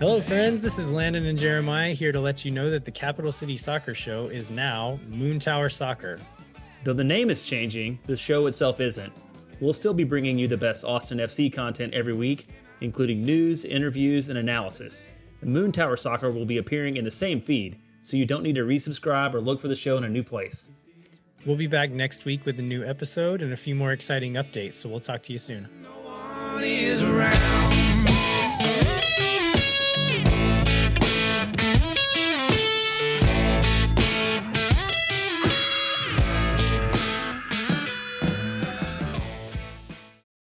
Hello, friends. This is Landon and Jeremiah here to let you know that the Capital City Soccer Show is now Moon Tower Soccer. Though the name is changing, the show itself isn't. We'll still be bringing you the best Austin FC content every week, including news, interviews, and analysis. The Moon Tower Soccer will be appearing in the same feed, so you don't need to resubscribe or look for the show in a new place. We'll be back next week with a new episode and a few more exciting updates, so we'll talk to you soon.